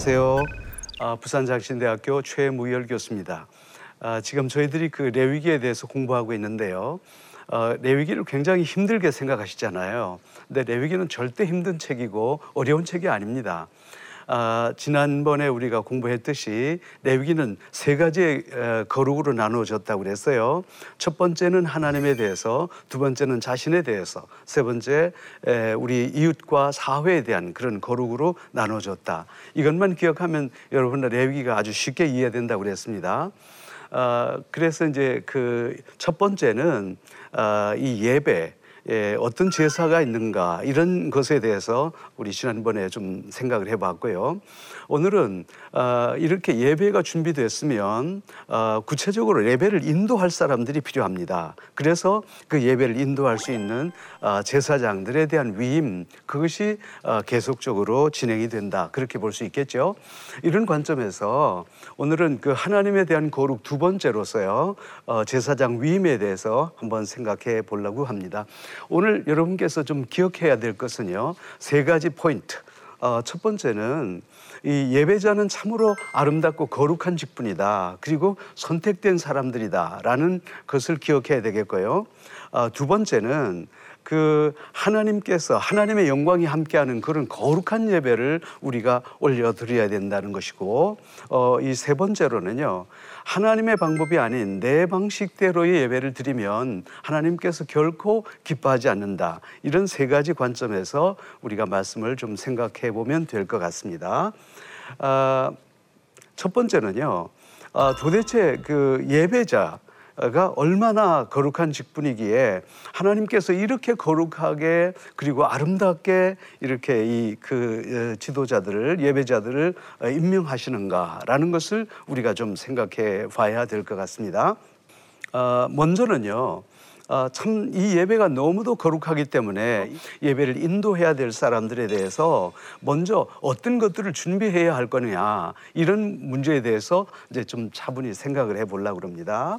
안녕하세요. 아, 부산장신대학교 최무열 교수입니다. 아, 지금 저희들이 그 레위기에 대해서 공부하고 있는데요. 어, 레위기를 굉장히 힘들게 생각하시잖아요. 근데 레위기는 절대 힘든 책이고 어려운 책이 아닙니다. 아, 지난번에 우리가 공부했듯이 레위기는 세 가지의 에, 거룩으로 나누어졌다고 그랬어요. 첫 번째는 하나님에 대해서, 두 번째는 자신에 대해서, 세 번째 에, 우리 이웃과 사회에 대한 그런 거룩으로 나눠졌다. 이것만 기억하면 여러분 레위기가 아주 쉽게 이해된다고 그랬습니다. 아, 그래서 이제 그 첫 번째는 아, 이 예배 예, 어떤 제사가 있는가 이런 것에 대해서 우리 지난번에 좀 생각을 해봤고요. 오늘은 어, 이렇게 예배가 준비됐으면 어, 구체적으로 예배를 인도할 사람들이 필요합니다. 그래서 그 예배를 인도할 수 있는 어, 제사장들에 대한 위임 그것이 어, 계속적으로 진행이 된다 그렇게 볼 수 있겠죠. 이런 관점에서 오늘은 그 하나님에 대한 거룩 두 번째로서요 어, 제사장 위임에 대해서 한번 생각해 보려고 합니다. 오늘 여러분께서 좀 기억해야 될 것은요 세 가지 포인트. 어, 첫 번째는 이 예배자는 참으로 아름답고 거룩한 직분이다. 그리고 선택된 사람들이다라는 것을 기억해야 되겠고요. 어, 두 번째는 그 하나님께서 하나님의 영광이 함께하는 그런 거룩한 예배를 우리가 올려드려야 된다는 것이고 어, 이 세 번째로는요 하나님의 방법이 아닌 내 방식대로의 예배를 드리면 하나님께서 결코 기뻐하지 않는다 이런 세 가지 관점에서 우리가 말씀을 좀 생각해 보면 될 것 같습니다. 아, 첫 번째는요 아, 도대체 그 예배자 가 얼마나 거룩한 직분이기에 하나님께서 이렇게 거룩하게 그리고 아름답게 이렇게 이 그 지도자들을 예배자들을 임명하시는가라는 것을 우리가 좀 생각해 봐야 될 것 같습니다. 어, 먼저는요. 어, 참이 예배가 너무도 거룩하기 때문에 예배를 인도해야 될 사람들에 대해서 먼저 어떤 것들을 준비해야 할 거냐 이런 문제에 대해서 이제 좀 차분히 생각을 해보려고 합니다.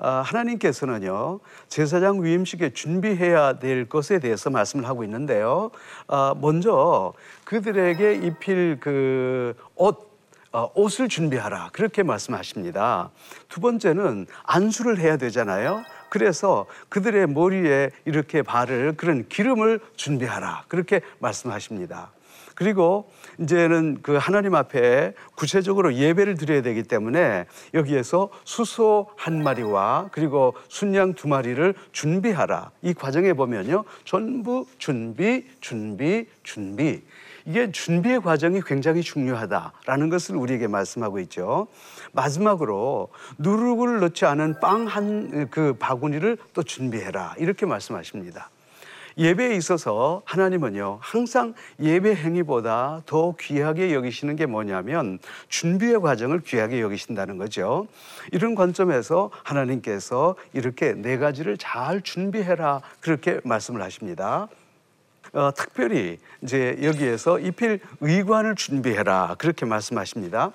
아, 하나님께서는요 제사장 위임식에 준비해야 될 것에 대해서 말씀을 하고 있는데요. 아, 먼저 그들에게 입힐 그 옷, 어, 옷을 준비하라 그렇게 말씀하십니다. 두 번째는 안수를 해야 되잖아요. 그래서 그들의 머리에 이렇게 바를 그런 기름을 준비하라 그렇게 말씀하십니다. 그리고 이제는 그 하나님 앞에 구체적으로 예배를 드려야 되기 때문에 여기에서 수소 한 마리와 그리고 순양 두 마리를 준비하라. 이 과정에 보면요. 전부 준비, 준비, 준비. 이게 준비의 과정이 굉장히 중요하다라는 것을 우리에게 말씀하고 있죠. 마지막으로 누룩을 넣지 않은 빵 한 그 바구니를 또 준비해라. 이렇게 말씀하십니다. 예배에 있어서 하나님은요, 항상 예배 행위보다 더 귀하게 여기시는 게 뭐냐면 준비의 과정을 귀하게 여기신다는 거죠. 이런 관점에서 하나님께서 이렇게 네 가지를 잘 준비해라. 그렇게 말씀을 하십니다. 어, 특별히 이제 여기에서 입힐 의관을 준비해라. 그렇게 말씀하십니다.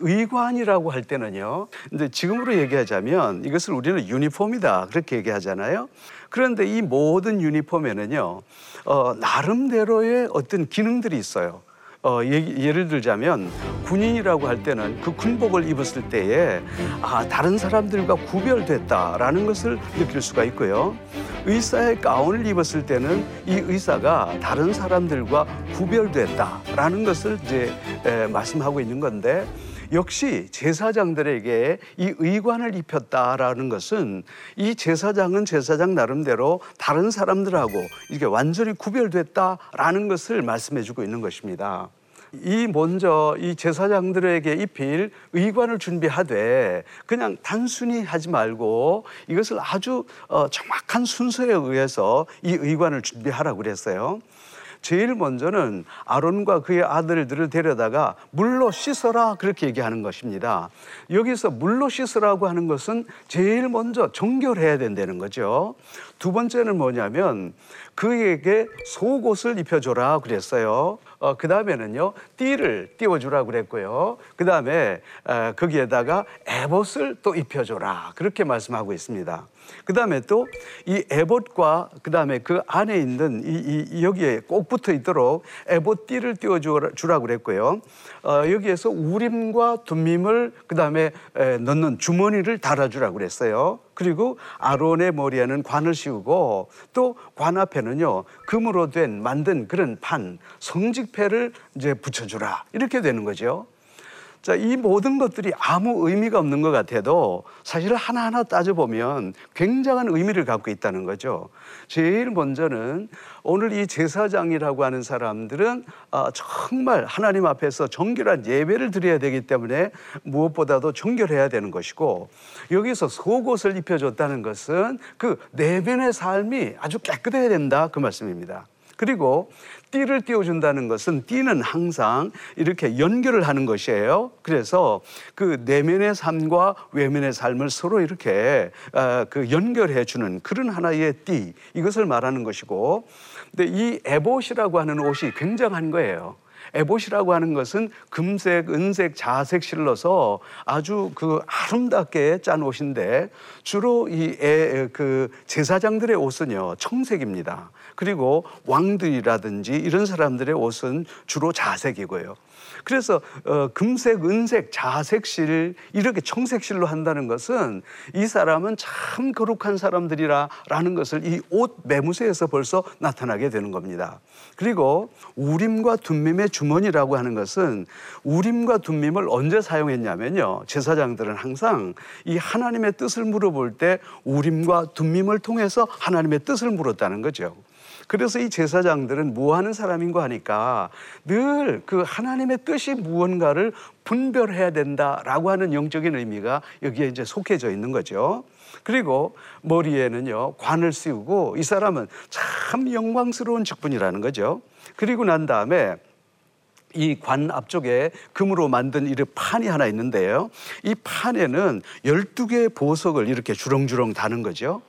의관이라고 할 때는요. 근데 지금으로 얘기하자면 이것을 우리는 유니폼이다. 그렇게 얘기하잖아요. 그런데 이 모든 유니폼에는요. 어, 나름대로의 어떤 기능들이 있어요. 어, 예, 를 들자면 군인이라고 할 때는 그 군복을 입었을 때에 아, 다른 사람들과 구별됐다라는 것을 느낄 수가 있고요. 의사의 가운을 입었을 때는 이 의사가 다른 사람들과 구별됐다라는 것을 이제 에, 말씀하고 있는 건데 역시 제사장들에게 이 의관을 입혔다라는 것은 이 제사장은 제사장 나름대로 다른 사람들하고 이게 완전히 구별됐다라는 것을 말씀해 주고 있는 것입니다. 이 먼저 이 제사장들에게 입힐 의관을 준비하되 그냥 단순히 하지 말고 이것을 아주 어, 정확한 순서에 의해서 이 의관을 준비하라고 그랬어요. 제일 먼저는 아론과 그의 아들들을 데려다가 물로 씻어라 그렇게 얘기하는 것입니다. 여기서 물로 씻으라고 하는 것은 제일 먼저 정결해야 된다는 거죠. 두 번째는 뭐냐면 그에게 속옷을 입혀줘라 그랬어요. 어, 그 다음에는요, 띠를 띄워주라 그랬고요. 그 다음에 어, 거기에다가 에봇을 또 입혀줘라. 그렇게 말씀하고 있습니다. 그 다음에 또 이 에봇과 그 다음에 그 안에 있는 이, 이 여기에 꼭 붙어 있도록 에봇 띠를 띄워 주라고 그랬고요. 어, 여기에서 우림과 둠밈을 그 다음에 넣는 주머니를 달아 주라고 그랬어요. 그리고 아론의 머리에는 관을 씌우고 또 관 앞에는요 금으로 된 만든 그런 판 성직패를 이제 붙여주라 이렇게 되는 거죠. 자, 이 모든 것들이 아무 의미가 없는 것 같아도 사실 하나하나 따져보면 굉장한 의미를 갖고 있다는 거죠. 제일 먼저는 오늘 이 제사장이라고 하는 사람들은 아, 정말 하나님 앞에서 정결한 예배를 드려야 되기 때문에 무엇보다도 정결해야 되는 것이고 여기서 속옷을 입혀줬다는 것은 그 내면의 삶이 아주 깨끗해야 된다 그 말씀입니다. 그리고 띠를 띄워준다는 것은 띠는 항상 이렇게 연결을 하는 것이에요. 그래서 그 내면의 삶과 외면의 삶을 서로 이렇게 어, 그 연결해 주는 그런 하나의 띠 이것을 말하는 것이고, 근데 이 에봇이라고 하는 옷이 굉장한 거예요. 에봇이라고 하는 것은 금색, 은색, 자색 실러서 아주 그 아름답게 짠 옷인데 주로 이그 제사장들의 옷은요 청색입니다. 그리고 왕들이라든지 이런 사람들의 옷은 주로 자색이고요. 그래서 어, 금색, 은색, 자색실 이렇게 청색실로 한다는 것은 이 사람은 참 거룩한 사람들이라라는 것을 이 옷 매무새에서 벌써 나타나게 되는 겁니다. 그리고 우림과 둠밈의 주머니라고 하는 것은 우림과 둠밈을 언제 사용했냐면요. 제사장들은 항상 이 하나님의 뜻을 물어볼 때 우림과 둠밈을 통해서 하나님의 뜻을 물었다는 거죠. 그래서 이 제사장들은 뭐 하는 사람인가 하니까 늘 그 하나님의 뜻이 무언가를 분별해야 된다라고 하는 영적인 의미가 여기에 이제 속해져 있는 거죠. 그리고 머리에는요, 관을 씌우고 이 사람은 참 영광스러운 직분이라는 거죠. 그리고 난 다음에 이관 앞쪽에 금으로 만든 이 판이 하나 있는데요. 이 판에는 12개의 보석을 이렇게 주렁주렁 다는 거죠.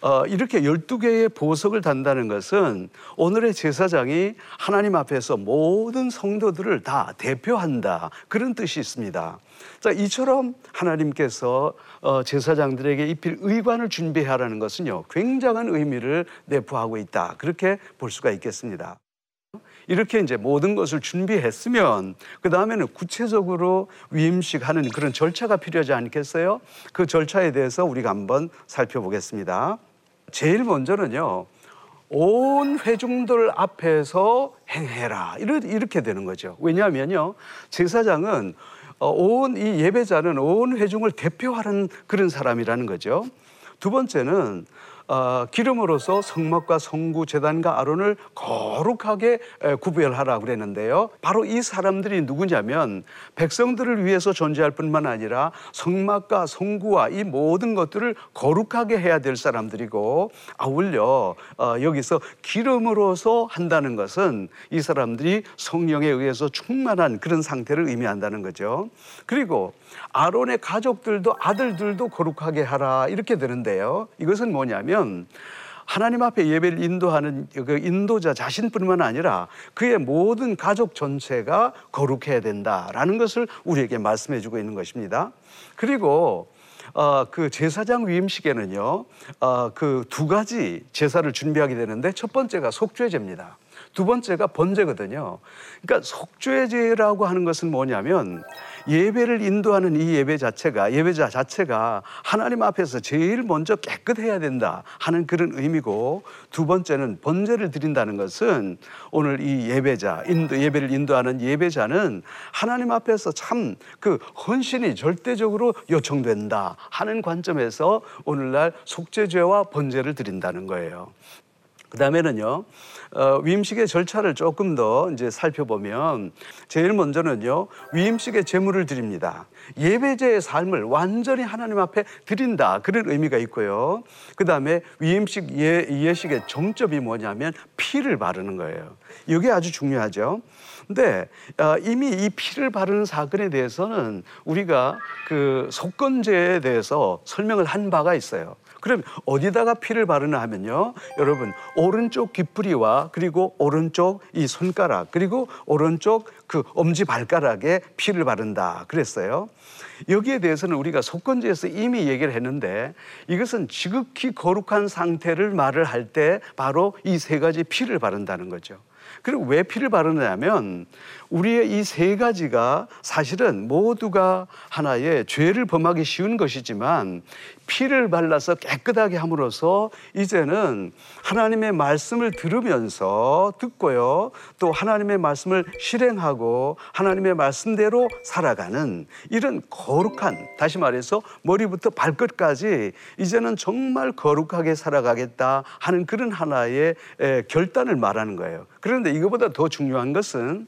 어, 이렇게 12개의 보석을 단다는 것은 오늘의 제사장이 하나님 앞에서 모든 성도들을 다 대표한다. 그런 뜻이 있습니다. 자, 이처럼 하나님께서 어, 제사장들에게 입힐 의관을 준비하라는 것은요, 굉장한 의미를 내포하고 있다. 그렇게 볼 수가 있겠습니다. 이렇게 이제 모든 것을 준비했으면 그 다음에는 구체적으로 위임식 하는 그런 절차가 필요하지 않겠어요? 그 절차에 대해서 우리가 한번 살펴보겠습니다. 제일 먼저는요. 온 회중들 앞에서 행해라. 이렇게 되는 거죠. 왜냐하면요. 제사장은 어, 온이 예배자는 온 회중을 대표하는 그런 사람이라는 거죠. 두 번째는 어, 기름으로서 성막과 성구 재단과 아론을 거룩하게 구별하라 그랬는데요. 바로 이 사람들이 누구냐면 백성들을 위해서 존재할 뿐만 아니라 성막과 성구와 이 모든 것들을 거룩하게 해야 될 사람들이고 아울러 어, 여기서 기름으로서 한다는 것은 이 사람들이 성령에 의해서 충만한 그런 상태를 의미한다는 거죠. 그리고 아론의 가족들도 아들들도 거룩하게 하라 이렇게 되는데요. 이것은 뭐냐면 하나님 앞에 예배를 인도하는 그 인도자 자신뿐만 아니라 그의 모든 가족 전체가 거룩해야 된다라는 것을 우리에게 말씀해 주고 있는 것입니다. 그리고 어, 그 제사장 위임식에는요, 어, 그 두 가지 제사를 준비하게 되는데 첫 번째가 속죄제입니다. 두 번째가 번제거든요. 그러니까 속죄제라고 하는 것은 뭐냐면 예배를 인도하는 이 예배 자체가 예배자 자체가 하나님 앞에서 제일 먼저 깨끗해야 된다 하는 그런 의미고 두 번째는 번제를 드린다는 것은 오늘 이 예배자 인도 예배를 인도하는 예배자는 하나님 앞에서 참 그 헌신이 절대적으로 요청된다 하는 관점에서 오늘날 속죄죄와 번제를 드린다는 거예요. 그 다음에는요, 어, 위임식의 절차를 조금 더 이제 살펴보면 제일 먼저는요, 위임식의 제물을 드립니다. 예배제의 삶을 완전히 하나님 앞에 드린다. 그런 의미가 있고요. 그 다음에 위임식 예, 예식의 정점이 뭐냐면 피를 바르는 거예요. 이게 아주 중요하죠. 근데 아, 이미 이 피를 바르는 사건에 대해서는 우리가 그 속건제에 대해서 설명을 한 바가 있어요. 그럼 어디다가 피를 바르나 하면요. 여러분, 오른쪽 귓뿌리와 그리고 오른쪽 이 손가락 그리고 오른쪽 그 엄지 발가락에 피를 바른다 그랬어요. 여기에 대해서는 우리가 속건제에서 이미 얘기를 했는데 이것은 지극히 거룩한 상태를 말을 할 때 바로 이 세 가지 피를 바른다는 거죠. 그리고 왜 피를 바르냐면 우리의 이 세 가지가 사실은 모두가 하나의 죄를 범하기 쉬운 것이지만 피를 발라서 깨끗하게 함으로써 이제는 하나님의 말씀을 들으면서 듣고요. 또 하나님의 말씀을 실행하고 하나님의 말씀대로 살아가는 이런 거룩한 다시 말해서 머리부터 발끝까지 이제는 정말 거룩하게 살아가겠다 하는 그런 하나의 결단을 말하는 거예요. 그런데 이거보다 더 중요한 것은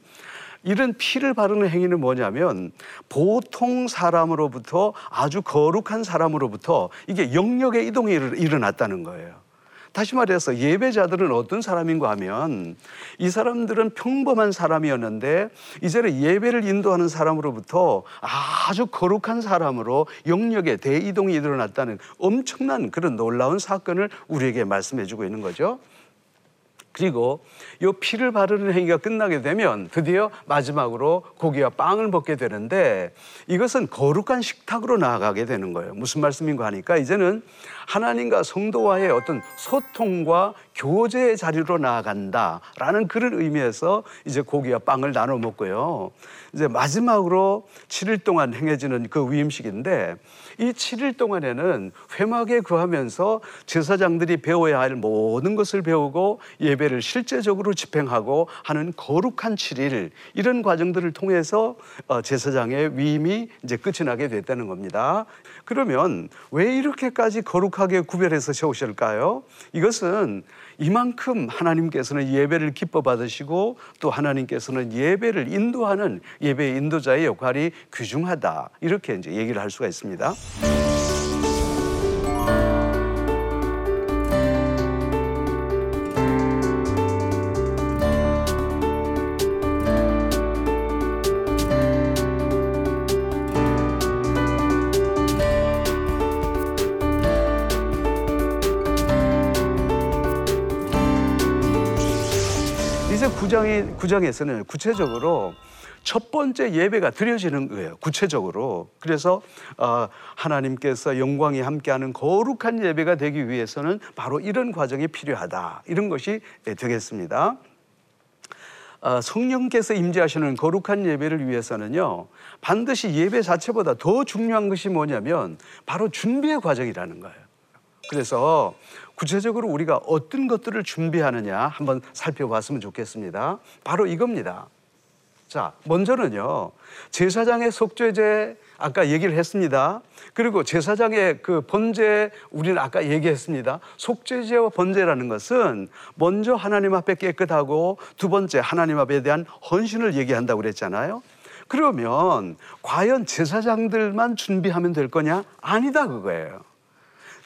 이런 피를 바르는 행위는 뭐냐면 보통 사람으로부터 아주 거룩한 사람으로부터 이게 영역의 이동이 일어났다는 거예요. 다시 말해서 예배자들은 어떤 사람인가 하면 이 사람들은 평범한 사람이었는데 이제는 예배를 인도하는 사람으로부터 아주 거룩한 사람으로 영역의 대이동이 일어났다는 엄청난 그런 놀라운 사건을 우리에게 말씀해 주고 있는 거죠. 그리고 이 피를 바르는 행위가 끝나게 되면 드디어 마지막으로 고기와 빵을 먹게 되는데 이것은 거룩한 식탁으로 나아가게 되는 거예요. 무슨 말씀인가 하니까 이제는 하나님과 성도와의 어떤 소통과 교제의 자리로 나아간다라는 그런 의미에서 이제 고기와 빵을 나눠 먹고요. 이제 마지막으로 7일 동안 행해지는 그 위임식인데 이 7일 동안에는 회막에 거하면서 제사장들이 배워야 할 모든 것을 배우고 예배를 실제적으로 집행하고 하는 거룩한 7일 이런 과정들을 통해서 어, 제사장의 위임이 이제 끝이 나게 됐다는 겁니다. 그러면 왜 이렇게까지 거룩 하게 구별해서 세우실까요? 이것은 이만큼 하나님께서는 예배를 기뻐 받으시고 또 하나님께서는 예배를 인도하는 예배 인도자의 역할이 귀중하다. 이렇게 이제 얘기를 할 수가 있습니다. 이제 구장이 구장에서는 구체적으로 첫 번째 예배가 드려지는 거예요. 구체적으로. 그래서 어, 하나님께서 영광이 함께하는 거룩한 예배가 되기 위해서는 바로 이런 과정이 필요하다. 이런 것이 되겠습니다. 어, 성령께서 임재하시는 거룩한 예배를 위해서는요 반드시 예배 자체보다 더 중요한 것이 뭐냐면 바로 준비의 과정이라는 거예요. 그래서 구체적으로 우리가 어떤 것들을 준비하느냐 한번 살펴봤으면 좋겠습니다. 바로 이겁니다. 자, 먼저는요, 제사장의 속죄제 아까 얘기를 했습니다. 그리고 제사장의 그 번제 우리는 아까 얘기했습니다. 속죄제와 번제라는 것은 먼저 하나님 앞에 깨끗하고 두 번째 하나님 앞에 대한 헌신을 얘기한다고 그랬잖아요. 그러면 과연 제사장들만 준비하면 될 거냐? 아니다 그거예요.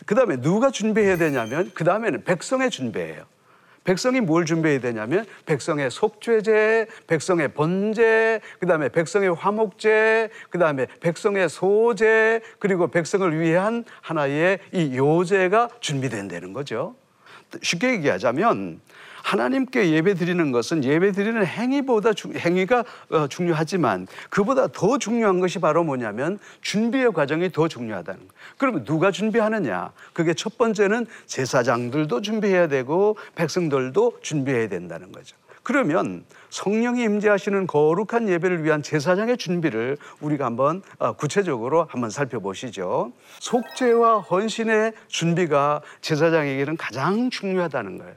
그 다음에 누가 준비해야 되냐면 그 다음에는 백성의 준비예요. 백성이 뭘 준비해야 되냐면 백성의 속죄제, 백성의 번제, 그다음에 백성의 화목제, 그다음에 백성의 소제, 그리고 백성을 위한 하나의 이 요제가 준비된다는 거죠. 쉽게 얘기하자면 하나님께 예배 드리는 것은 예배 드리는 행위보다 행위가 어, 중요하지만 그보다 더 중요한 것이 바로 뭐냐면 준비의 과정이 더 중요하다는 거예요. 그러면 누가 준비하느냐? 그게 첫 번째는 제사장들도 준비해야 되고 백성들도 준비해야 된다는 거죠. 그러면 성령이 임재하시는 거룩한 예배를 위한 제사장의 준비를 우리가 한번 어, 구체적으로 한번 살펴보시죠. 속죄와 헌신의 준비가 제사장에게는 가장 중요하다는 거예요.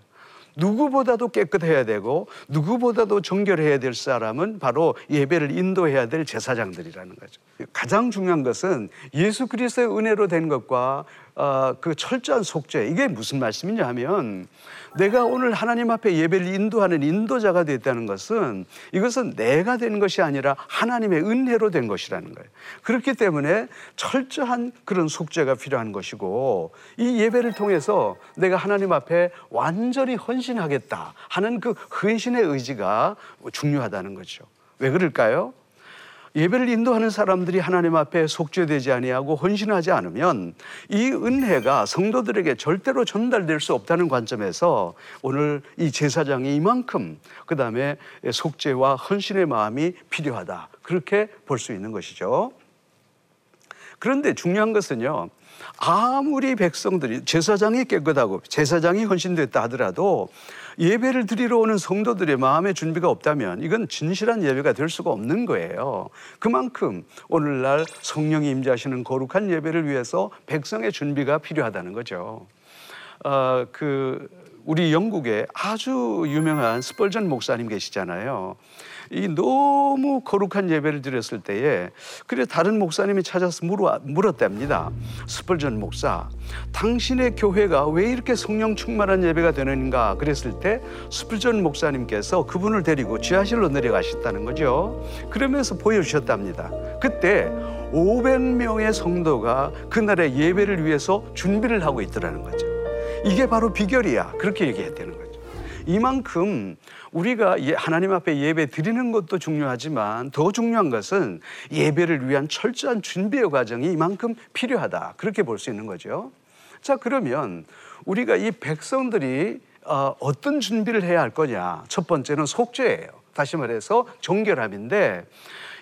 누구보다도 깨끗해야 되고 누구보다도 정결해야 될 사람은 바로 예배를 인도해야 될 제사장들이라는 거죠. 가장 중요한 것은 예수 그리스도의 은혜로 된 것과 어, 그 철저한 속죄 이게 무슨 말씀이냐 하면 내가 오늘 하나님 앞에 예배를 인도하는 인도자가 됐다는 것은 이것은 내가 된 것이 아니라 하나님의 은혜로 된 것이라는 거예요. 그렇기 때문에 철저한 그런 속죄가 필요한 것이고 이 예배를 통해서 내가 하나님 앞에 완전히 헌신하겠다 하는 그 헌신의 의지가 중요하다는 거죠. 왜 그럴까요? 예배를 인도하는 사람들이 하나님 앞에 속죄되지 아니하고 헌신하지 않으면 이 은혜가 성도들에게 절대로 전달될 수 없다는 관점에서 오늘 이 제사장이 이만큼 그다음에 속죄와 헌신의 마음이 필요하다. 그렇게 볼 수 있는 것이죠. 그런데 중요한 것은요. 아무리 백성들이 제사장이 깨끗하고 제사장이 헌신됐다 하더라도 예배를 드리러 오는 성도들의 마음의 준비가 없다면 이건 진실한 예배가 될 수가 없는 거예요. 그만큼 오늘날 성령이 임재하시는 거룩한 예배를 위해서 백성의 준비가 필요하다는 거죠. 어, 그 우리 영국에 아주 유명한 스펄전 목사님 계시잖아요. 이 너무 거룩한 예배를 드렸을 때에 그래 다른 목사님이 찾아서 물어, 물었답니다. 스펄전 목사, 당신의 교회가 왜 이렇게 성령 충만한 예배가 되는가 그랬을 때 스펄전 목사님께서 그분을 데리고 지하실로 내려가셨다는 거죠. 그러면서 보여주셨답니다. 그때 500명의 성도가 그날의 예배를 위해서 준비를 하고 있더라는 거죠. 이게 바로 비결이야. 그렇게 얘기했다는 거죠. 이만큼 우리가 하나님 앞에 예배 드리는 것도 중요하지만 더 중요한 것은 예배를 위한 철저한 준비의 과정이 이만큼 필요하다. 그렇게 볼 수 있는 거죠. 자, 그러면 우리가 이 백성들이 어, 어떤 준비를 해야 할 거냐? 첫 번째는 속죄예요. 다시 말해서 정결함인데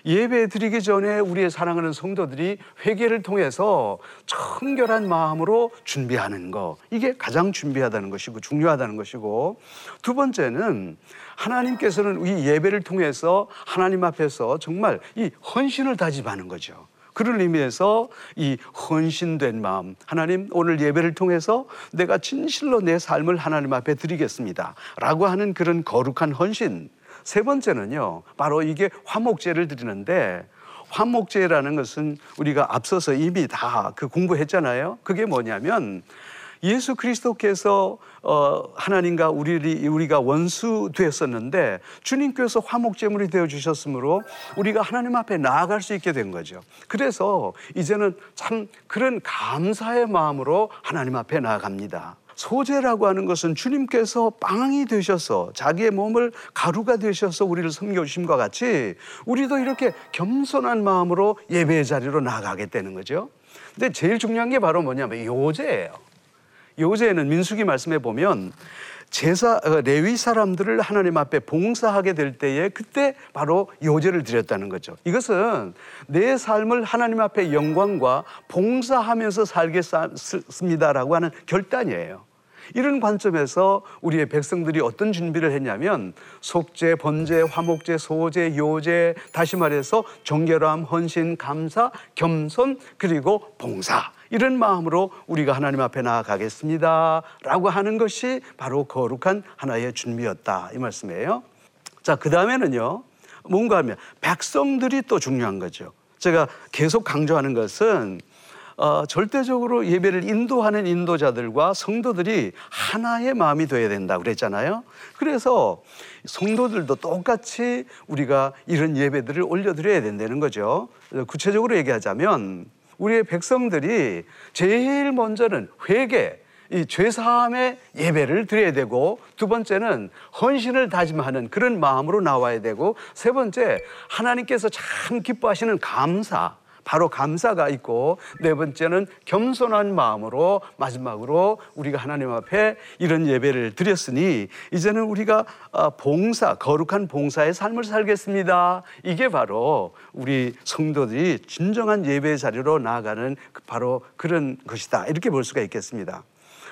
예배 드리기 전에 우리의 사랑하는 성도들이 회개를 통해서 청결한 마음으로 준비하는 거 이게 가장 준비하다는 것이고 중요하다는 것이고 두 번째는 하나님께서는 이 예배를 통해서 하나님 앞에서 정말 이 헌신을 다짐하는 거죠. 그런 의미에서 이 헌신된 마음, 하나님 오늘 예배를 통해서 내가 진실로 내 삶을 하나님 앞에 드리겠습니다. 라고 하는 그런 거룩한 헌신. 세 번째는요, 바로 이게 화목제를 드리는데 화목제라는 것은 우리가 앞서서 이미 다 그 공부했잖아요. 그게 뭐냐면 예수 그리스도께서 어, 하나님과 우리, 우리가 원수 되었었는데 주님께서 화목제물이 되어 주셨으므로 우리가 하나님 앞에 나아갈 수 있게 된 거죠. 그래서 이제는 참 그런 감사의 마음으로 하나님 앞에 나아갑니다. 소재라고 하는 것은 주님께서 빵이 되셔서 자기의 몸을 가루가 되셔서 우리를 섬겨주심과 같이 우리도 이렇게 겸손한 마음으로 예배의 자리로 나가게 되는 거죠. 근데 제일 중요한 게 바로 뭐냐면 요제예요. 요제는 민수기 말씀에 보면 제사 어, 레위 사람들을 하나님 앞에 봉사하게 될 때에 그때 바로 요제를 드렸다는 거죠. 이것은 내 삶을 하나님 앞에 영광과 봉사하면서 살겠습니다라고 하는 결단이에요. 이런 관점에서 우리의 백성들이 어떤 준비를 했냐면 속죄, 번제, 화목제, 소제, 요제, 다시 말해서 정결함, 헌신, 감사, 겸손 그리고 봉사 이런 마음으로 우리가 하나님 앞에 나아가겠습니다. 라고 하는 것이 바로 거룩한 하나의 준비였다. 이 말씀이에요. 자, 그 다음에는요. 뭔가 하면 백성들이 또 중요한 거죠. 제가 계속 강조하는 것은 어, 절대적으로 예배를 인도하는 인도자들과 성도들이 하나의 마음이 되어야 된다 그랬잖아요. 그래서 성도들도 똑같이 우리가 이런 예배들을 올려드려야 된다는 거죠. 구체적으로 얘기하자면 우리의 백성들이 제일 먼저는 회개, 이 죄사함의 예배를 드려야 되고 두 번째는 헌신을 다짐하는 그런 마음으로 나와야 되고 세 번째 하나님께서 참 기뻐하시는 감사 바로 감사가 있고 네 번째는 겸손한 마음으로 마지막으로 우리가 하나님 앞에 이런 예배를 드렸으니 이제는 우리가 아, 봉사 거룩한 봉사의 삶을 살겠습니다. 이게 바로 우리 성도들이 진정한 예배의 자리로 나아가는 그 바로 그런 것이다. 이렇게 볼 수가 있겠습니다.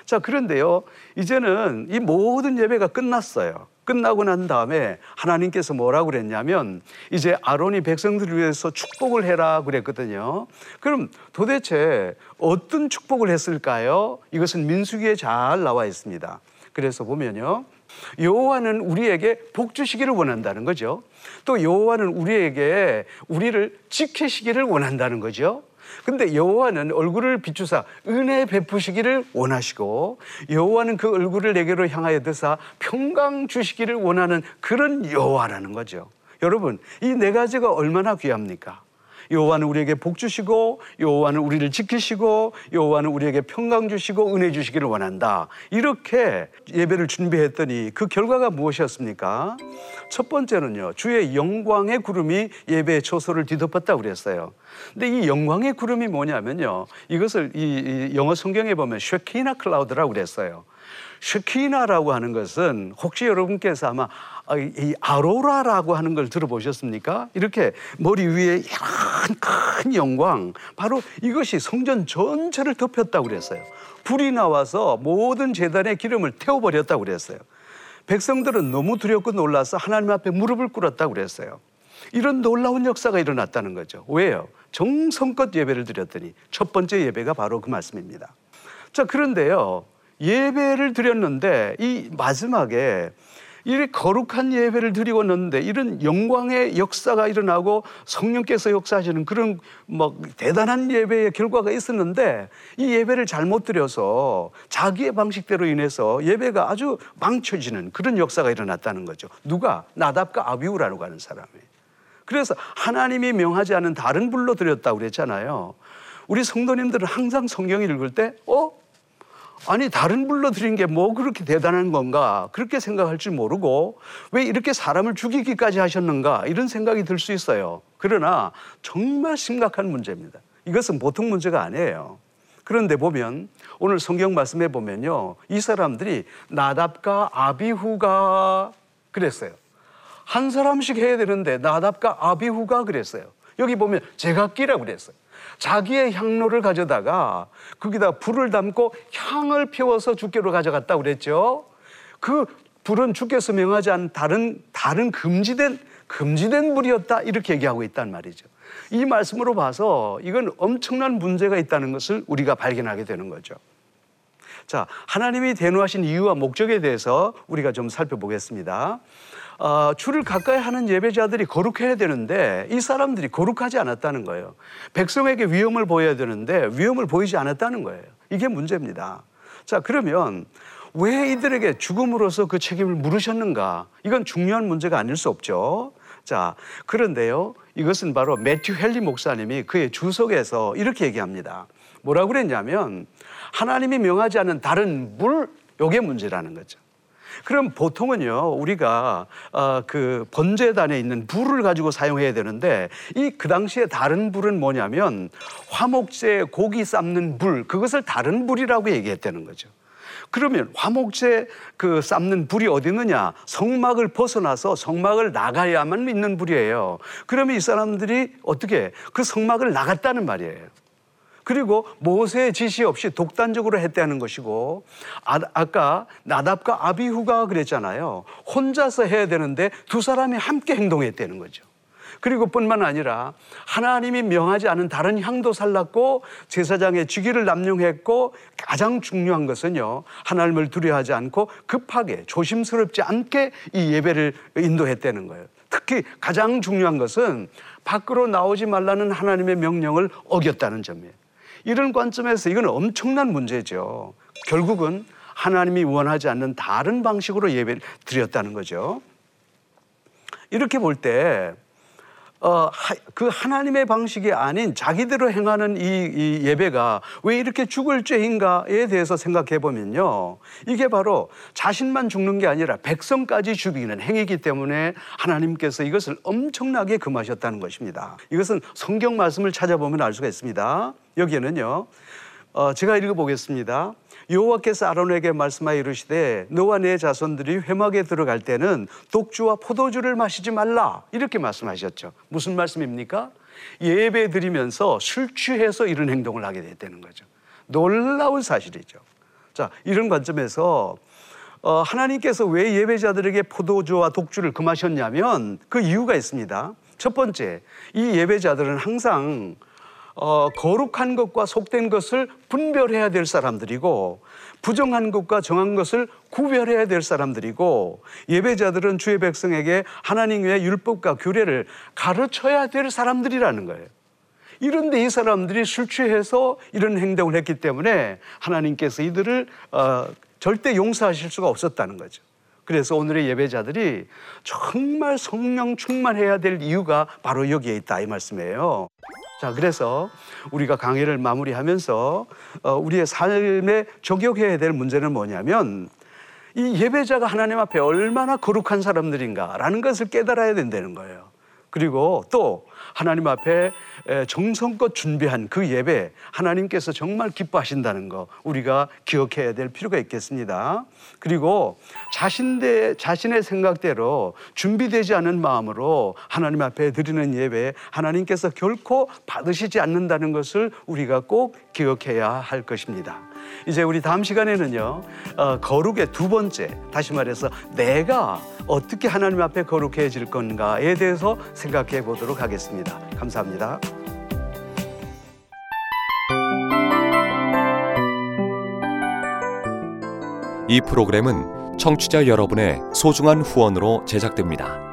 자, 그런데요. 이제는 이 모든 예배가 끝났어요. 끝나고 난 다음에 하나님께서 뭐라고 그랬냐면 이제 아론이 백성들을 위해서 축복을 해라 그랬거든요. 그럼 도대체 어떤 축복을 했을까요? 이것은 민수기에 잘 나와 있습니다. 그래서 보면요. 여호와는 우리에게 복 주시기를 원한다는 거죠. 또 여호와는 우리에게 우리를 지키시기를 원한다는 거죠. 근데 여호와는 얼굴을 비추사 은혜 베푸시기를 원하시고 여호와는 그 얼굴을 내게로 향하여 드사 평강 주시기를 원하는 그런 여호와라는 거죠. 여러분, 이 네 가지가 얼마나 귀합니까? 여호와는 우리에게 복 주시고 여호와는 우리를 지키시고 여호와는 우리에게 평강 주시고 은혜 주시기를 원한다. 이렇게 예배를 준비했더니 그 결과가 무엇이었습니까? 첫 번째는요. 주의 영광의 구름이 예배의 초소를 뒤덮었다 그랬어요. 근데 이 영광의 구름이 뭐냐면요. 이것을 이, 이 영어 성경에 보면 쉐키나 클라우드라고 그랬어요. 쉐키나라고 하는 것은 혹시 여러분께서 아마 아, 이 아로라라고 하는 걸 들어보셨습니까? 이렇게 머리 위에 이런 큰 영광, 바로 이것이 성전 전체를 덮였다고 그랬어요. 불이 나와서 모든 재단의 기름을 태워버렸다고 그랬어요. 백성들은 너무 두렵고 놀라서 하나님 앞에 무릎을 꿇었다고 그랬어요. 이런 놀라운 역사가 일어났다는 거죠. 왜요? 정성껏 예배를 드렸더니 첫 번째 예배가 바로 그 말씀입니다. 자, 그런데요. 예배를 드렸는데 이 마지막에 이렇게 거룩한 예배를 드리고 있는데 이런 영광의 역사가 일어나고 성령께서 역사하시는 그런 뭐 대단한 예배의 결과가 있었는데 이 예배를 잘못 드려서 자기의 방식대로 인해서 예배가 아주 망쳐지는 그런 역사가 일어났다는 거죠. 누가? 나답과 아비우라고 하는 사람이. 그래서 하나님이 명하지 않은 다른 불로 드렸다고 그랬잖아요. 우리 성도님들은 항상 성경을 읽을 때, 어? 아니 다른 불로 드린 게뭐 그렇게 대단한 건가 그렇게 생각할 줄 모르고 왜 이렇게 사람을 죽이기까지 하셨는가 이런 생각이 들 수 있어요. 그러나 정말 심각한 문제입니다. 이것은 보통 문제가 아니에요. 그런데 보면 오늘 성경 말씀에 보면요. 이 사람들이 나답과 아비후가 그랬어요. 한 사람씩 해야 되는데 나답과 아비후가 그랬어요. 여기 보면 제각기라고 그랬어요. 자기의 향로를 가져다가 거기다 불을 담고 향을 피워서 주께로 가져갔다고 그랬죠. 그 불은 주께서 명하지 않은 다른 다른 금지된 금지된 불이었다 이렇게 얘기하고 있단 말이죠. 이 말씀으로 봐서 이건 엄청난 문제가 있다는 것을 우리가 발견하게 되는 거죠. 자, 하나님이 대노하신 이유와 목적에 대해서 우리가 좀 살펴보겠습니다. 어, 주를 가까이 하는 예배자들이 거룩해야 되는데 이 사람들이 거룩하지 않았다는 거예요. 백성에게 위험을 보여야 되는데 위험을 보이지 않았다는 거예요. 이게 문제입니다. 자, 그러면 왜 이들에게 죽음으로서 그 책임을 물으셨는가? 이건 중요한 문제가 아닐 수 없죠. 자, 그런데요. 이것은 바로 매튜 헬리 목사님이 그의 주석에서 이렇게 얘기합니다. 뭐라고 그랬냐면 하나님이 명하지 않은 다른 물, 요게 문제라는 거죠. 그럼 보통은요 우리가 어, 그 번제단에 있는 불을 가지고 사용해야 되는데 이 그 당시에 다른 불은 뭐냐면 화목제 고기 삶는 불 그것을 다른 불이라고 얘기했다는 거죠. 그러면 화목제 그 삶는 불이 어디 있느냐? 성막을 벗어나서 성막을 나가야만 있는 불이에요. 그러면 이 사람들이 어떻게 그 성막을 나갔다는 말이에요. 그리고 모세의 지시 없이 독단적으로 했다는 것이고 아, 까 나답과 아비후가 그랬잖아요. 혼자서 해야 되는데 두 사람이 함께 행동했다는 거죠. 그리고 뿐만 아니라 하나님이 명하지 않은 다른 향도 살랐고 제사장의 직위를 남용했고 가장 중요한 것은요 하나님을 두려워하지 않고 급하게 조심스럽지 않게 이 예배를 인도했다는 거예요. 특히 가장 중요한 것은 밖으로 나오지 말라는 하나님의 명령을 어겼다는 점이에요. 이런 관점에서 이건 엄청난 문제죠. 결국은 하나님이 원하지 않는 다른 방식으로 예배를 드렸다는 거죠. 이렇게 볼 때, 어, 그 하나님의 방식이 아닌 자기대로 행하는 이, 이 예배가 왜 이렇게 죽을 죄인가에 대해서 생각해 보면요. 이게 바로 자신만 죽는 게 아니라 백성까지 죽이는 행위이기 때문에 하나님께서 이것을 엄청나게 금하셨다는 것입니다. 이것은 성경 말씀을 찾아보면 알 수가 있습니다. 여기에는요. 어, 제가 읽어보겠습니다. 여호와께서 아론에게 말씀하여 이르시되 너와 내 자손들이 회막에 들어갈 때는 독주와 포도주를 마시지 말라 이렇게 말씀하셨죠. 무슨 말씀입니까? 예배 드리면서 술 취해서 이런 행동을 하게 됐다는 거죠. 놀라운 사실이죠. 자, 이런 관점에서 어, 하나님께서 왜 예배자들에게 포도주와 독주를 금하셨냐면 그 이유가 있습니다. 첫 번째, 이 예배자들은 항상 어, 거룩한 것과 속된 것을 분별해야 될 사람들이고 부정한 것과 정한 것을 구별해야 될 사람들이고 예배자들은 주의 백성에게 하나님의 율법과 규례를 가르쳐야 될 사람들이라는 거예요. 이런데 이 사람들이 술 취해서 이런 행동을 했기 때문에 하나님께서 이들을 어, 절대 용서하실 수가 없었다는 거죠. 그래서 오늘의 예배자들이 정말 성령 충만해야 될 이유가 바로 여기에 있다 이 말씀이에요. 자, 그래서 우리가 강의를 마무리하면서 어, 우리의 삶에 적용해야 될 문제는 뭐냐면 이 예배자가 하나님 앞에 얼마나 거룩한 사람들인가라는 것을 깨달아야 된다는 거예요. 그리고 또 하나님 앞에 정성껏 준비한 그 예배 하나님께서 정말 기뻐하신다는 거 우리가 기억해야 될 필요가 있겠습니다. 그리고 자신의 자신의 생각대로 준비되지 않은 마음으로 하나님 앞에 드리는 예배 하나님께서 결코 받으시지 않는다는 것을 우리가 꼭 기억해야 할 것입니다. 이제 우리 다음 시간에는요 어, 거룩의 두 번째 다시 말해서 내가 어떻게 하나님 앞에 거룩해질 건가에 대해서 생각해 보도록 하겠습니다. 감사합니다. 이 프로그램은 청취자 여러분의 소중한 후원으로 제작됩니다.